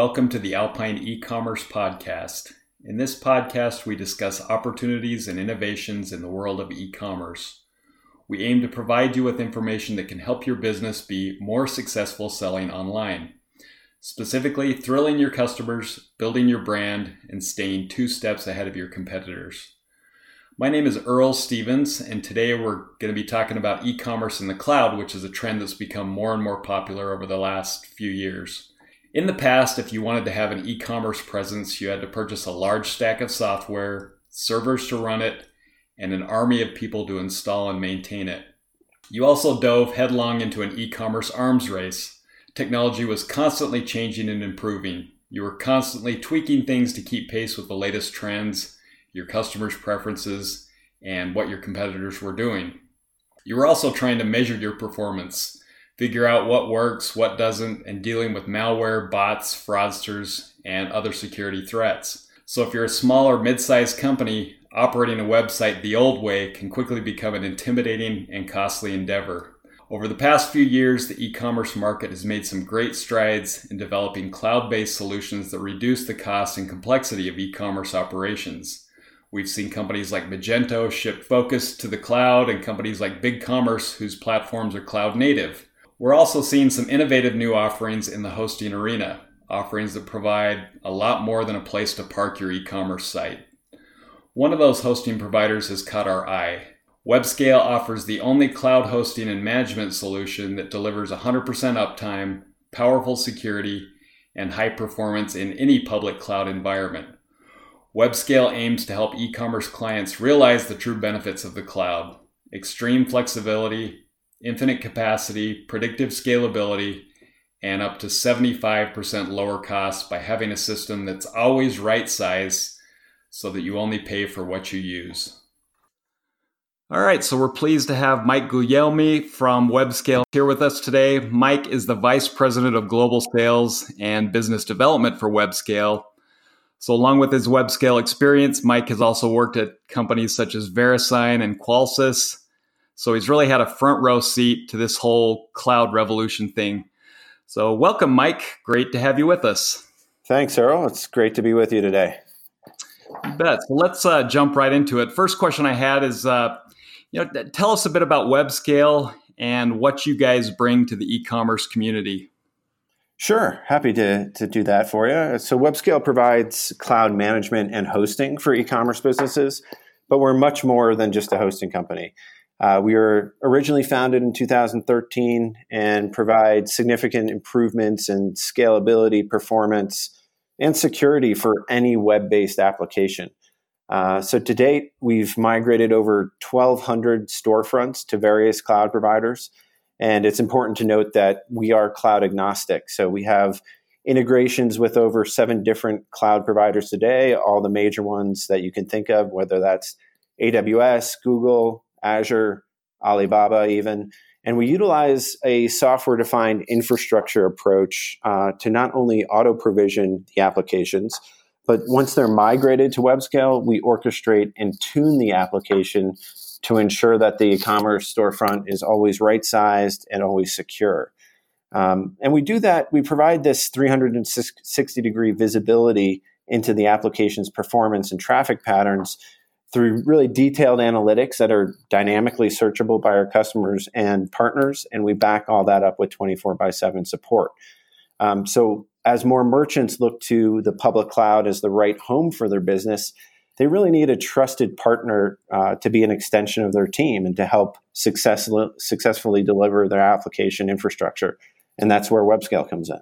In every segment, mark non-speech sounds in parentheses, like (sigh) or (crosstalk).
welcome to the Alpine e-commerce podcast. In this podcast, we discuss opportunities and innovations in the world of e-commerce. We aim to provide you with information that can help your business be more successful selling online. Specifically, thrilling your customers, building your brand, and staying two steps ahead of your competitors. My name is Earl Stevens, and today we're going to be talking about e commerce in the cloud, which is a trend that's become more and more popular over the last few years. In the past, if you wanted to have an e commerce presence, you had to purchase a large stack of software, servers to run it, and an army of people to install and maintain it. You also dove headlong into an e commerce arms race. Technology was constantly changing and improving. You were constantly tweaking things to keep pace with the latest trends, your customers' preferences, and what your competitors were doing. You were also trying to measure your performance figure out what works, what doesn't, and dealing with malware, bots, fraudsters, and other security threats. So if you're a small or mid-sized company, operating a website the old way can quickly become an intimidating and costly endeavor. Over the past few years, the e commerce market has made some great strides in developing cloud based solutions that reduce the cost and complexity of e commerce operations. We've seen companies like Magento ship Focus to the cloud, and companies like BigCommerce, whose platforms are cloud native. We're also seeing some innovative new offerings in the hosting arena, offerings that provide a lot more than a place to park your e commerce site. One of those hosting providers has caught our eye. Webscale offers the only cloud hosting and management solution that delivers 100% uptime, powerful security, and high performance in any public cloud environment. Webscale aims to help e commerce clients realize the true benefits of the cloud extreme flexibility, infinite capacity, predictive scalability, and up to 75% lower cost by having a system that's always right size so that you only pay for what you use. All right, so we're pleased to have Mike Guglielmi from WebScale here with us today. Mike is the Vice President of Global Sales and Business Development for WebScale. So, along with his WebScale experience, Mike has also worked at companies such as VeriSign and Qualys, so he's really had a front row seat to this whole cloud revolution thing. So, welcome, Mike. Great to have you with us. Thanks, Earl. It's great to be with you today. You bet. So let's uh, jump right into it. First question I had is, uh, you know, tell us a bit about WebScale and what you guys bring to the e-commerce community. Sure, happy to, to do that for you. So WebScale provides cloud management and hosting for e-commerce businesses, but we're much more than just a hosting company. Uh, we were originally founded in 2013 and provide significant improvements in scalability, performance, and security for any web based application. Uh, so to date, we've migrated over 1,200 storefronts to various cloud providers. And it's important to note that we are cloud agnostic. So we have integrations with over seven different cloud providers today, all the major ones that you can think of, whether that's AWS, Google, Azure, Alibaba, even. And we utilize a software defined infrastructure approach uh, to not only auto provision the applications, but once they're migrated to WebScale, we orchestrate and tune the application to ensure that the e-commerce storefront is always right sized and always secure. Um, and we do that, we provide this 360 degree visibility into the application's performance and traffic patterns through really detailed analytics that are dynamically searchable by our customers and partners, and we back all that up with 24 by 7 support. Um, so, as more merchants look to the public cloud as the right home for their business, they really need a trusted partner uh, to be an extension of their team and to help successfully, successfully deliver their application infrastructure. And that's where WebScale comes in.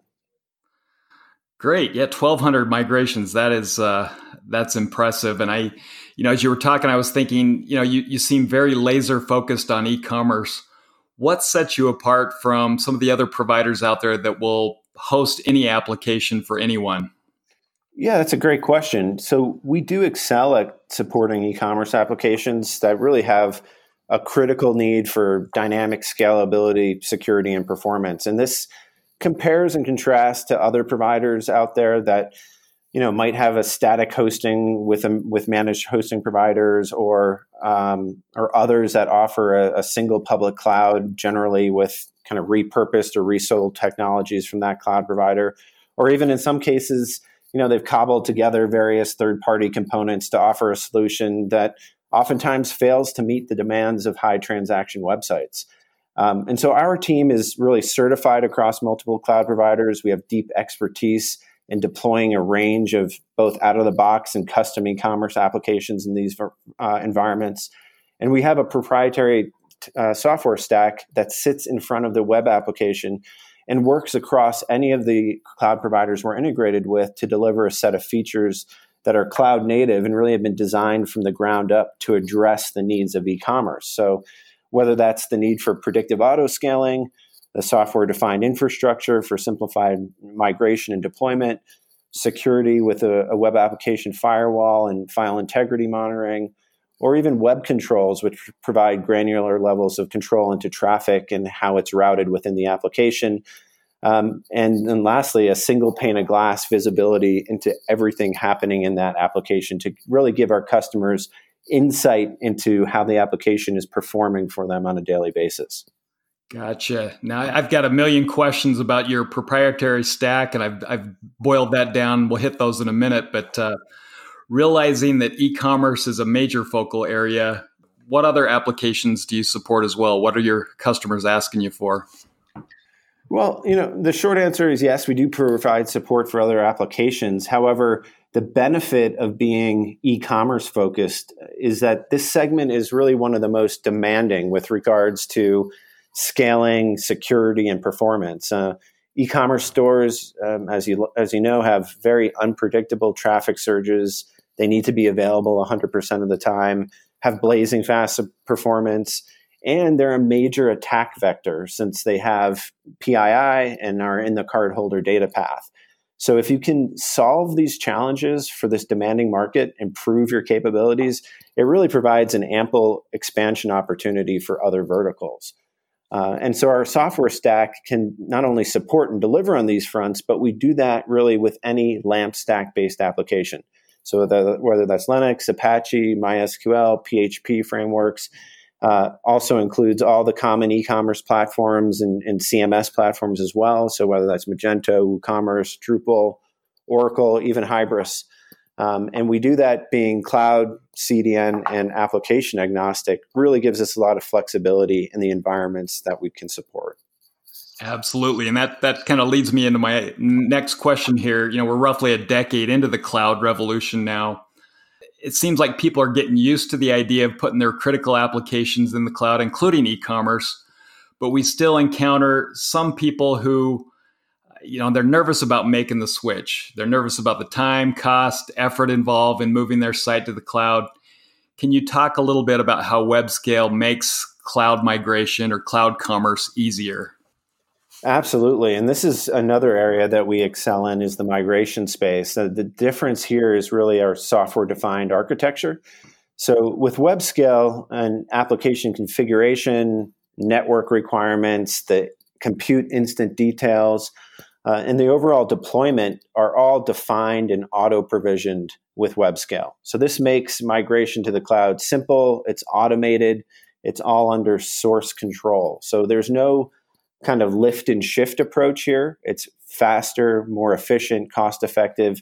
Great. Yeah, 1200 migrations. That is uh, that's impressive. And I, you know, as you were talking, I was thinking, you know, you, you seem very laser focused on e-commerce. What sets you apart from some of the other providers out there that will host any application for anyone? Yeah, that's a great question. So we do excel at supporting e-commerce applications that really have a critical need for dynamic scalability, security, and performance. And this compares and contrasts to other providers out there that you know might have a static hosting with a, with managed hosting providers or um, or others that offer a, a, single public cloud generally with kind of repurposed or resold technologies from that cloud provider or even in some cases, you know, they've cobbled together various third party components to offer a solution that oftentimes fails to meet the demands of high transaction websites. Um, and so our team is really certified across multiple cloud providers. We have deep expertise in deploying a range of both out of the box and custom e commerce applications in these uh, environments. And we have a proprietary uh, software stack that sits in front of the web application and works across any of the cloud providers we're integrated with to deliver a set of features that are cloud native and really have been designed from the ground up to address the needs of e-commerce. So whether that's the need for predictive auto scaling, the software defined infrastructure for simplified migration and deployment, security with a, a, web application firewall and file integrity monitoring, or even web controls, which provide granular levels of control into traffic and how it's routed within the application. Um, and then lastly, a single pane of glass visibility into everything happening in that application to really give our customers insight into how the application is performing for them on a daily basis. Gotcha. Now I've got a million questions about your proprietary stack, and I've, I've boiled that down. We'll hit those in a minute, but uh, realizing that e-commerce is a major focal area, what other applications do you support as well? What are your customers asking you for? Well, you know, the short answer is yes, we do provide support for other applications. However, the benefit of being e-commerce focused is that this segment is really one of the most demanding with regards to scaling, security, and performance. Uh, e-commerce stores, um, as you as you know, have very unpredictable traffic surges. They need to be available 100% of the time, have blazing fast performance, and they're a major attack vector since they have PII and are in the cardholder data path. So if you can solve these challenges for this demanding market, improve your capabilities, it really provides an ample expansion opportunity for other verticals. Uh, and so our software stack can not only support and deliver on these fronts, but we do that really with any LAMP stack based application. So the, whether that's Linux, Apache, MySQL, PHP frameworks, uh, also includes all the common e-commerce platforms and, and, CMS platforms as well. So whether that's Magento, WooCommerce, Drupal, Oracle, even Hybris. Um, and we do that being cloud, CDN, and application agnostic, really gives us a lot of flexibility in the environments that we can support. Absolutely. And that, that kind of leads me into my next question here. You know, we're roughly a decade into the cloud revolution now. It seems like people are getting used to the idea of putting their critical applications in the cloud, including e commerce. But we still encounter some people who you know they're nervous about making the switch they're nervous about the time cost effort involved in moving their site to the cloud can you talk a little bit about how webscale makes cloud migration or cloud commerce easier absolutely and this is another area that we excel in is the migration space So the difference here is really our software defined architecture so with webscale and application configuration network requirements the compute instant details uh, and the overall deployment are all defined and auto provisioned with WebScale. So this makes migration to the cloud simple, it's automated, it's all under source control. So there's no kind of lift and shift approach here. It's faster, more efficient, cost effective,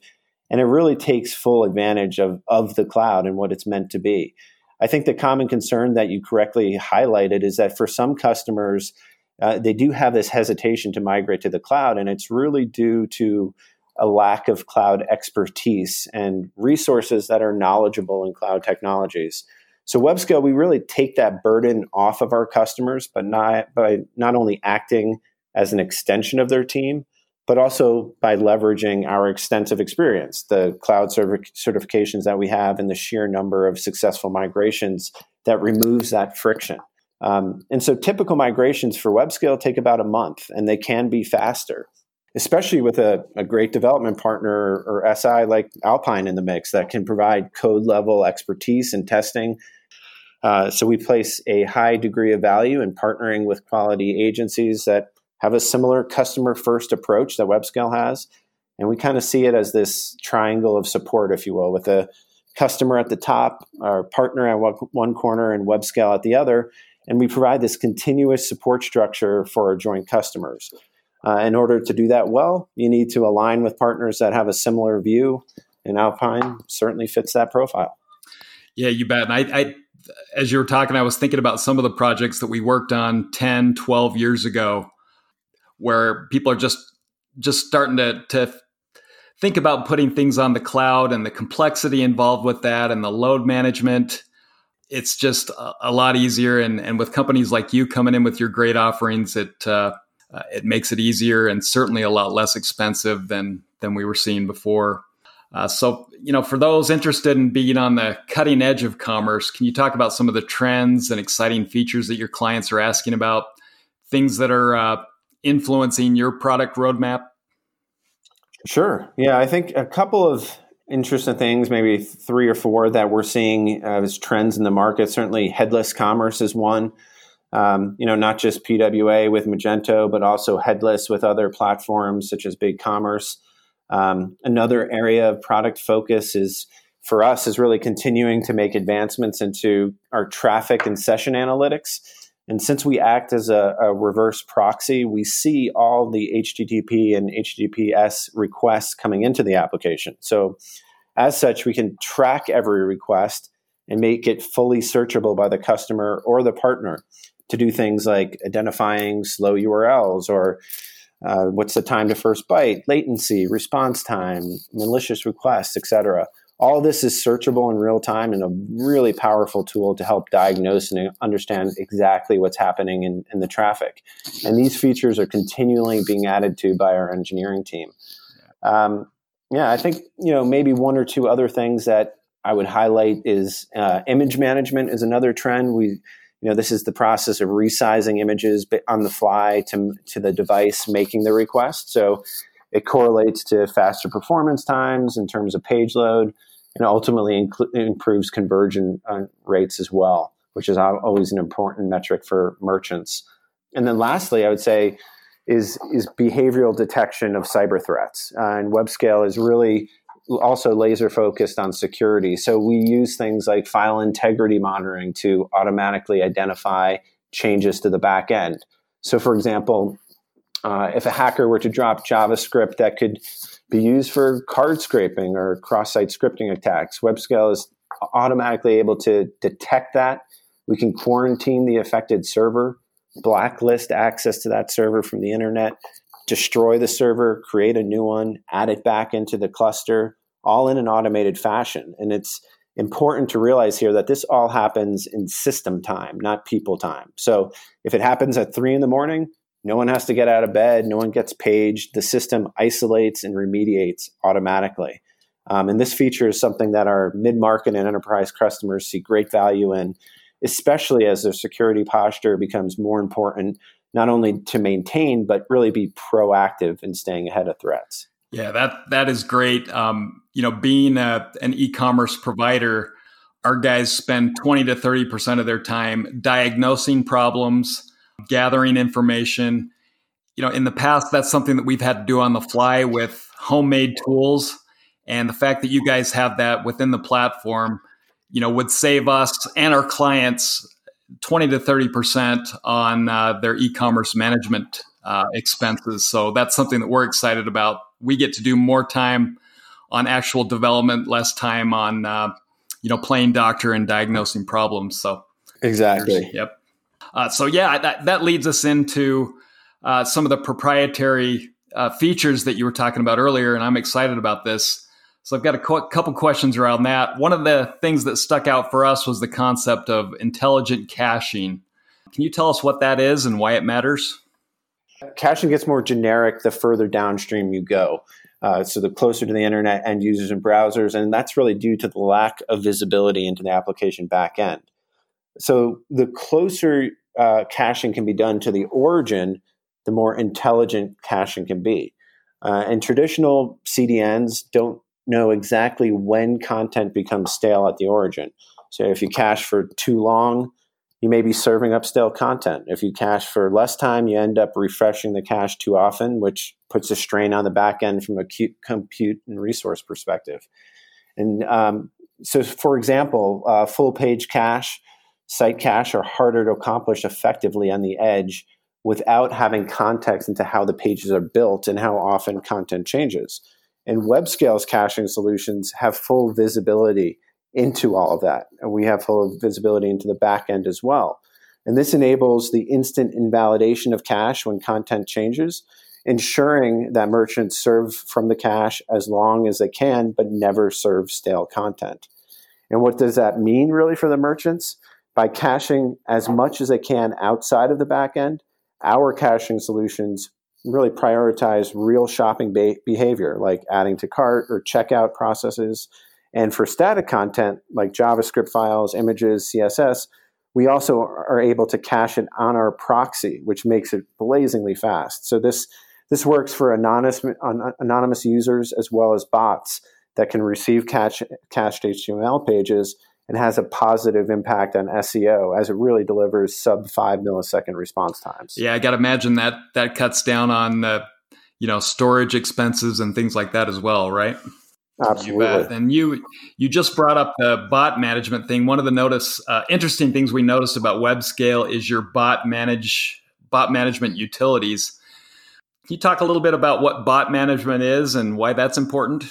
and it really takes full advantage of, of the cloud and what it's meant to be. I think the common concern that you correctly highlighted is that for some customers, uh, they do have this hesitation to migrate to the cloud, and it's really due to a lack of cloud expertise and resources that are knowledgeable in cloud technologies. So WebScale, we really take that burden off of our customers, but not by not only acting as an extension of their team, but also by leveraging our extensive experience, the cloud certifications that we have, and the sheer number of successful migrations that removes that friction. Um, and so typical migrations for WebScale take about a month and they can be faster, especially with a, a great development partner or SI like Alpine in the mix that can provide code level expertise and testing. Uh, so we place a high degree of value in partnering with quality agencies that have a similar customer first approach that WebScale has. And we kind of see it as this triangle of support, if you will, with a customer at the top, our partner at one corner, and WebScale at the other and we provide this continuous support structure for our joint customers. Uh, in order to do that well, you need to align with partners that have a similar view, and Alpine certainly fits that profile. Yeah, you bet. I, I, as you were talking, I was thinking about some of the projects that we worked on 10, 12 years ago, where people are just just starting to, to think about putting things on the cloud and the complexity involved with that and the load management. It's just a, a lot easier. And, and with companies like you coming in with your great offerings, it, uh, uh, it makes it easier and certainly a lot less expensive than, than we were seeing before. Uh, so, you know, for those interested in being on the cutting edge of commerce, can you talk about some of the trends and exciting features that your clients are asking about? Things that are uh, influencing your product roadmap? Sure. Yeah, I think a couple of interesting things, maybe three or four that we're seeing uh, as trends in the market. Certainly, headless commerce is one. Um, you know, not just PWA with Magento, but also headless with other platforms such as BigCommerce. Um, another area of product focus is for us is really continuing to make advancements into our traffic and session analytics. And since we act as a, a, reverse proxy, we see all the HTTP and HTTPS requests coming into the application. So, as such, we can track every request and make it fully searchable by the customer or the partner to do things like identifying slow URLs or uh, what's the time to first byte, latency, response time, malicious requests, etc all this is searchable in real time and a really powerful tool to help diagnose and understand exactly what's happening in, in the traffic. And these features are continually being added to by our engineering team. Um, yeah, I think you know maybe one or two other things that I would highlight is uh, image management is another trend. We you know this is the process of resizing images on the fly to to the device making the request. So it correlates to faster performance times in terms of page load and ultimately inc- improves conversion uh, rates as well, which is always an important metric for merchants. And then lastly, I would say is is behavioral detection of cyber threats. Uh, and WebScale is really also laser focused on security. So we use things like file integrity monitoring to automatically identify changes to the back end. So, for example, uh, if a hacker were to drop JavaScript that could be used for card scraping or cross site scripting attacks, WebScale is automatically able to detect that. We can quarantine the affected server, blacklist access to that server from the internet, destroy the server, create a new one, add it back into the cluster, all in an automated fashion. And it's important to realize here that this all happens in system time, not people time. So if it happens at three in the morning, no one has to get out of bed. No one gets paged. The system isolates and remediates automatically. Um, and this feature is something that our mid market and enterprise customers see great value in, especially as their security posture becomes more important, not only to maintain, but really be proactive in staying ahead of threats. Yeah, that that is great. Um, you know, being a, an e-commerce provider, our guys spend twenty to thirty percent of their time diagnosing problems, gathering information. You know, in the past, that's something that we've had to do on the fly with homemade tools. And the fact that you guys have that within the platform, you know, would save us and our clients 20 to 30% on uh, their e commerce management uh, expenses. So that's something that we're excited about. We get to do more time on actual development, less time on, uh, you know, playing doctor and diagnosing problems. So, exactly. Yep. Uh, so yeah, that, that leads us into uh, some of the proprietary uh, features that you were talking about earlier, and I'm excited about this. So I've got a co- couple questions around that. One of the things that stuck out for us was the concept of intelligent caching. Can you tell us what that is and why it matters? Caching gets more generic the further downstream you go. Uh, so the closer to the internet end users and browsers, and that's really due to the lack of visibility into the application backend. So the closer uh, caching can be done to the origin, the more intelligent caching can be. Uh, and traditional CDNs don't know exactly when content becomes stale at the origin. So if you cache for too long, you may be serving up stale content. If you cache for less time, you end up refreshing the cache too often, which puts a strain on the back end from a compute and resource perspective. And um, so, for example, uh, full page cache site cache are harder to accomplish effectively on the edge without having context into how the pages are built and how often content changes. And WebScale's caching solutions have full visibility into all of that. And we have full visibility into the back end as well. And this enables the instant invalidation of cache when content changes, ensuring that merchants serve from the cache as long as they can, but never serve stale content. And what does that mean really for the merchants? By caching as much as they can outside of the back end, our caching solutions really prioritize real shopping be- behavior, like adding to cart or checkout processes. And for static content, like JavaScript files, images, CSS, we also are able to cache it on our proxy, which makes it blazingly fast. So this this works for anonymous anonymous users as well as bots that can receive cache, cached HTML pages and has a positive impact on SEO as it really delivers sub five millisecond response times. Yeah, I got to imagine that that cuts down on uh, you know storage expenses and things like that as well, right? Absolutely. You and you you just brought up the bot management thing. One of the notice uh, interesting things we noticed about WebScale is your bot manage bot management utilities. Can you talk a little bit about what bot management is and why that's important?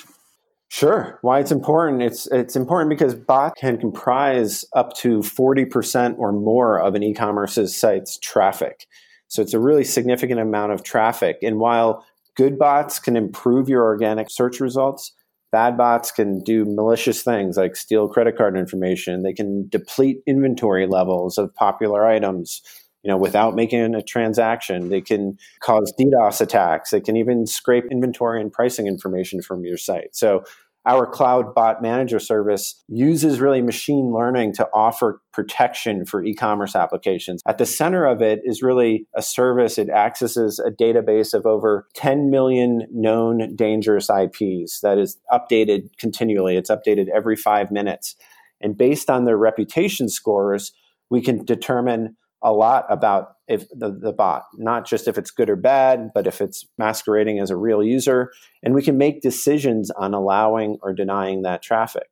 Sure. Why it's important? It's it's important because bot can comprise up to 40% or more of an e-commerce's site's traffic. So it's a really significant amount of traffic. And while good bots can improve your organic search results, bad bots can do malicious things like steal credit card information. They can deplete inventory levels of popular items, you know, without making a transaction. They can cause DDoS attacks. They can even scrape inventory and pricing information from your site. So our cloud bot manager service uses really machine learning to offer protection for e-commerce applications. At the center of it is really a service. It accesses a database of over 10 million known dangerous IPs that is updated continually. It's updated every five minutes. And based on their reputation scores, we can determine a lot about if the, the bot, not just if it's good or bad, but if it's masquerading as a real user. And we can make decisions on allowing or denying that traffic.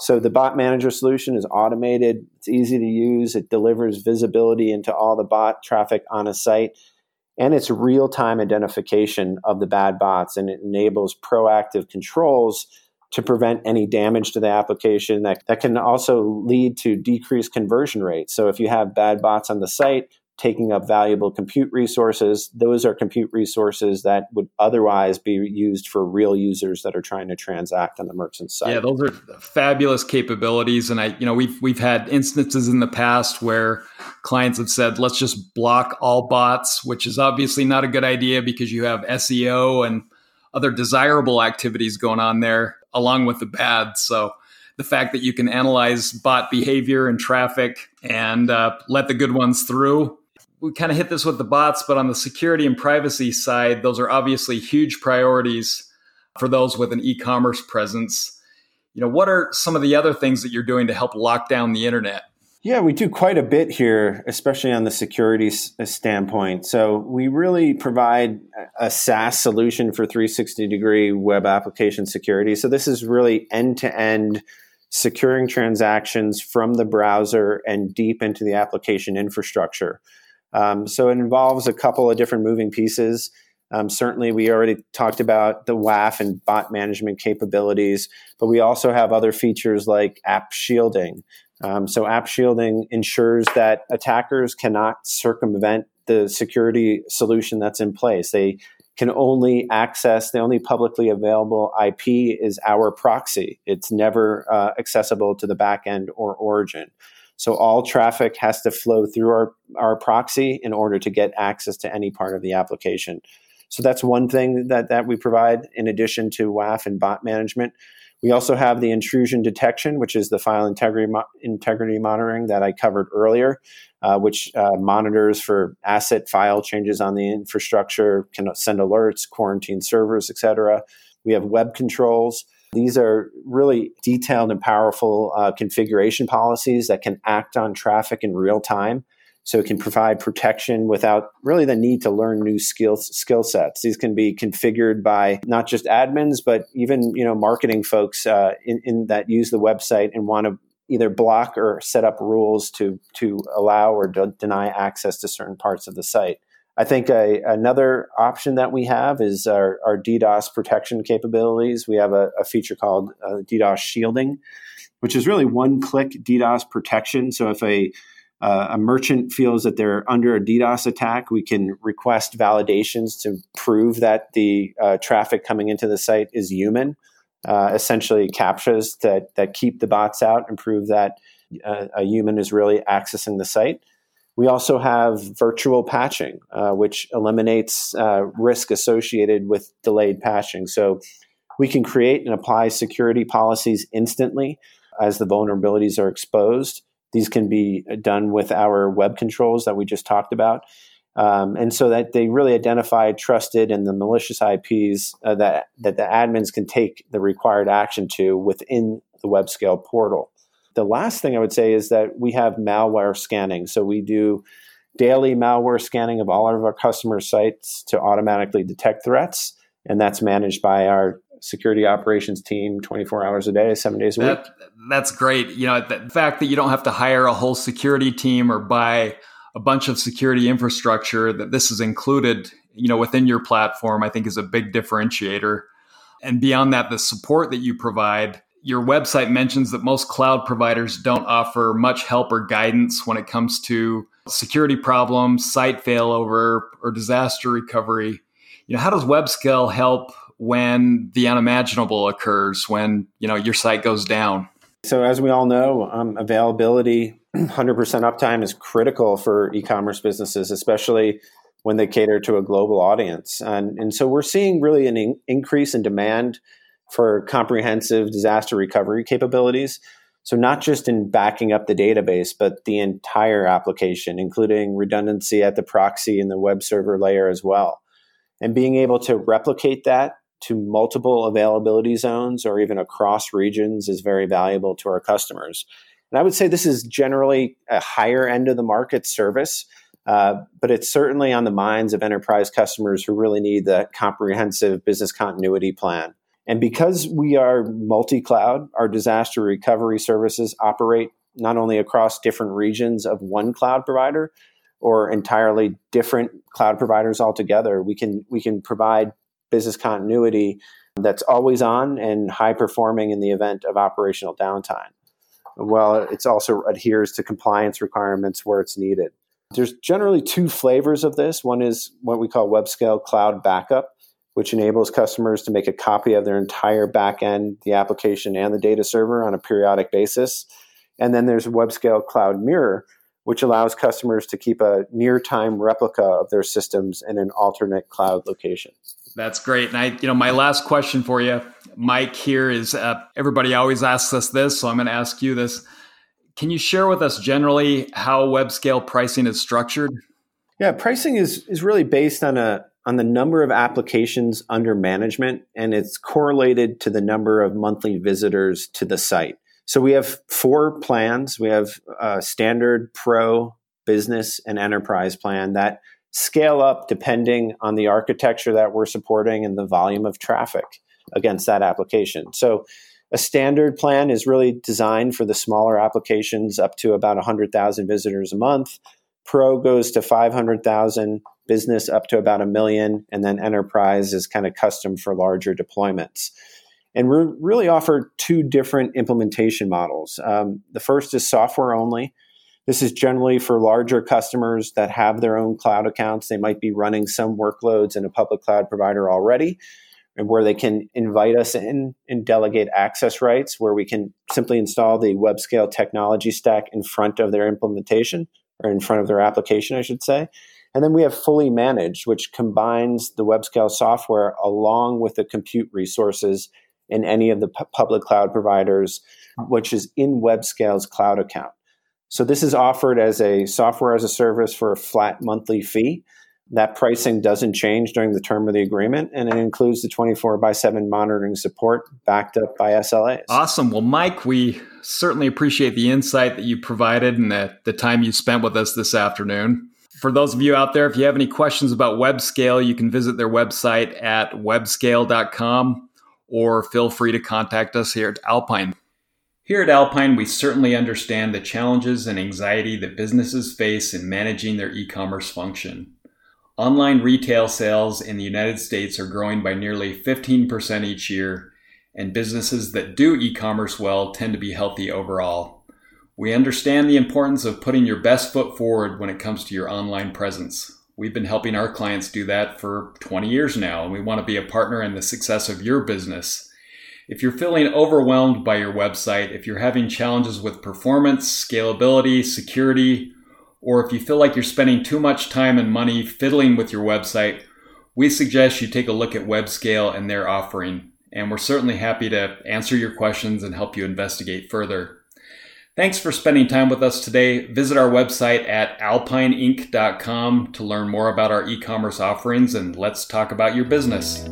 So the bot manager solution is automated, it's easy to use, it delivers visibility into all the bot traffic on a site, and it's real time identification of the bad bots, and it enables proactive controls to prevent any damage to the application. That, that can also lead to decreased conversion rates. So if you have bad bots on the site, taking up valuable compute resources. Those are compute resources that would otherwise be used for real users that are trying to transact on the merchant side. Yeah, those are fabulous capabilities. And I, you know, we've we've had instances in the past where clients have said, let's just block all bots, which is obviously not a good idea because you have SEO and other desirable activities going on there along with the bad. So the fact that you can analyze bot behavior and traffic and uh, let the good ones through we kind of hit this with the bots, but on the security and privacy side, those are obviously huge priorities for those with an e-commerce presence. You know, what are some of the other things that you're doing to help lock down the internet? Yeah, we do quite a bit here, especially on the security uh, standpoint. So we really provide a SaaS solution for 360 degree web application security. So this is really end to end securing transactions from the browser and deep into the application infrastructure. Um, so it involves a couple of different moving pieces. Um, certainly, we already talked about the WAF and bot management capabilities, but we also have other features like app shielding. Um, so, app shielding ensures that attackers cannot circumvent the security solution that's in place. They can only access the only publicly available IP is our proxy. It's never uh, accessible to the backend or origin. So all traffic has to flow through our, our proxy in order to get access to any part of the application. So that's one thing that, that we provide in addition to WAF and bot management. We also have the intrusion detection, which is the file integrity, mo- integrity monitoring that I covered earlier, uh, which uh, monitors for asset file changes on the infrastructure, can send alerts, quarantine servers, etc. We have web controls. These are really detailed and powerful uh, configuration policies that can act on traffic in real time. So it can provide protection without really the need to learn new skills skill sets. These can be configured by not just admins, but even you know marketing folks uh, in, in that use the website and want to either block or set up rules to to allow or de- deny access to certain parts of the site. I think a, another option that we have is our, our DDoS protection capabilities. We have a, a feature called uh, DDoS shielding, which is really one click DDoS protection. So if a uh, a merchant feels that they're under a DDoS attack, we can request validations to prove that the uh, traffic coming into the site is human. Uh, essentially, captchas that that keep the bots out and prove that uh, a human is really accessing the site. We also have virtual patching, uh, which eliminates uh, risk associated with delayed patching. So we can create and apply security policies instantly as the vulnerabilities are exposed. These can be done with our web controls that we just talked about. Um, and so that they really identify trusted and the malicious IPs uh, that, that the admins can take the required action to within the WebScale portal. The last thing I would say is that we have malware scanning. So we do daily malware scanning of all of our customer sites to automatically detect threats. And that's managed by our security operations team 24 hours a day, seven days a week. That, that's great. You know, the fact that you don't have to hire a whole security team or buy a bunch of security infrastructure, that this is included, you know, within your platform, I think is a big differentiator. And beyond that, the support that you provide, your website mentions that most cloud providers don't offer much help or guidance when it comes to security problems, site failover, or disaster recovery. You know, how does WebScale help when the unimaginable occurs, when you know your site goes down? So, as we all know, um, availability, (clears throat) 100% uptime is critical for e-commerce businesses, especially when they cater to a global audience. And, and so, we're seeing really an in- increase in demand for comprehensive disaster recovery capabilities. So, not just in backing up the database, but the entire application, including redundancy at the proxy and the web server layer as well. And being able to replicate that to multiple availability zones or even across regions is very valuable to our customers. And I would say this is generally a higher end of the market service, uh, but it's certainly on the minds of enterprise customers who really need the comprehensive business continuity plan. And because we are multi cloud, our disaster recovery services operate not only across different regions of one cloud provider or entirely different cloud providers altogether, we can, we can provide business continuity that's always on and high performing in the event of operational downtime. Well, it also adheres to compliance requirements where it's needed. There's generally two flavors of this. One is what we call web scale Cloud Backup, which enables customers to make a copy of their entire backend, the application, and the data server on a periodic basis. And then there's web scale Cloud Mirror, which allows customers to keep a near time replica of their systems in an alternate cloud location. That's great. And I, you know, my last question for you, Mike, here is uh, everybody always asks us this, so I'm going to ask you this. Can you share with us generally how web scale pricing is structured? Yeah, pricing is is really based on a on the number of applications under management, and it's correlated to the number of monthly visitors to the site. So we have four plans. We have a standard, pro, business, and enterprise plan that scale up depending on the architecture that we're supporting and the volume of traffic against that application. So a standard plan is really designed for the smaller applications up to about 100,000 visitors a month. Pro goes to 500,000, business up to about a million, and then enterprise is kind of custom for larger deployments. And we really offer two different implementation models. Um, the first is software only, this is generally for larger customers that have their own cloud accounts. They might be running some workloads in a public cloud provider already, and where they can invite us in and delegate access rights, where we can simply install the web scale technology stack in front of their implementation or in front of their application, I should say. And then we have fully managed, which combines the web scale software along with the compute resources in any of the public cloud providers, which is in WebScale's cloud account. So this is offered as a software as a service for a flat monthly fee. That pricing doesn't change during the term of the agreement, and it includes the 24 by 7 monitoring support backed up by SLAs. Awesome. Well, Mike, we certainly appreciate the insight that you provided and the, the time you spent with us this afternoon. For those of you out there, if you have any questions about WebScale, you can visit their website at webscale.com or feel free to contact us here at Alpine. Here at Alpine, we certainly understand the challenges and anxiety that businesses face in managing their e commerce function. Online retail sales in the United States are growing by nearly 15% each year, and businesses that do e commerce well tend to be healthy overall. We understand the importance of putting your best foot forward when it comes to your online presence. We've been helping our clients do that for 20 years now, and we want to be a partner in the success of your business. If you're feeling overwhelmed by your website, if you're having challenges with performance, scalability, security, or if you feel like you're spending too much time and money fiddling with your website, we suggest you take a look at WebScale and their offering. And we're certainly happy to answer your questions and help you investigate further. Thanks for spending time with us today. Visit our website at alpineinc.com to learn more about our e commerce offerings and let's talk about your business.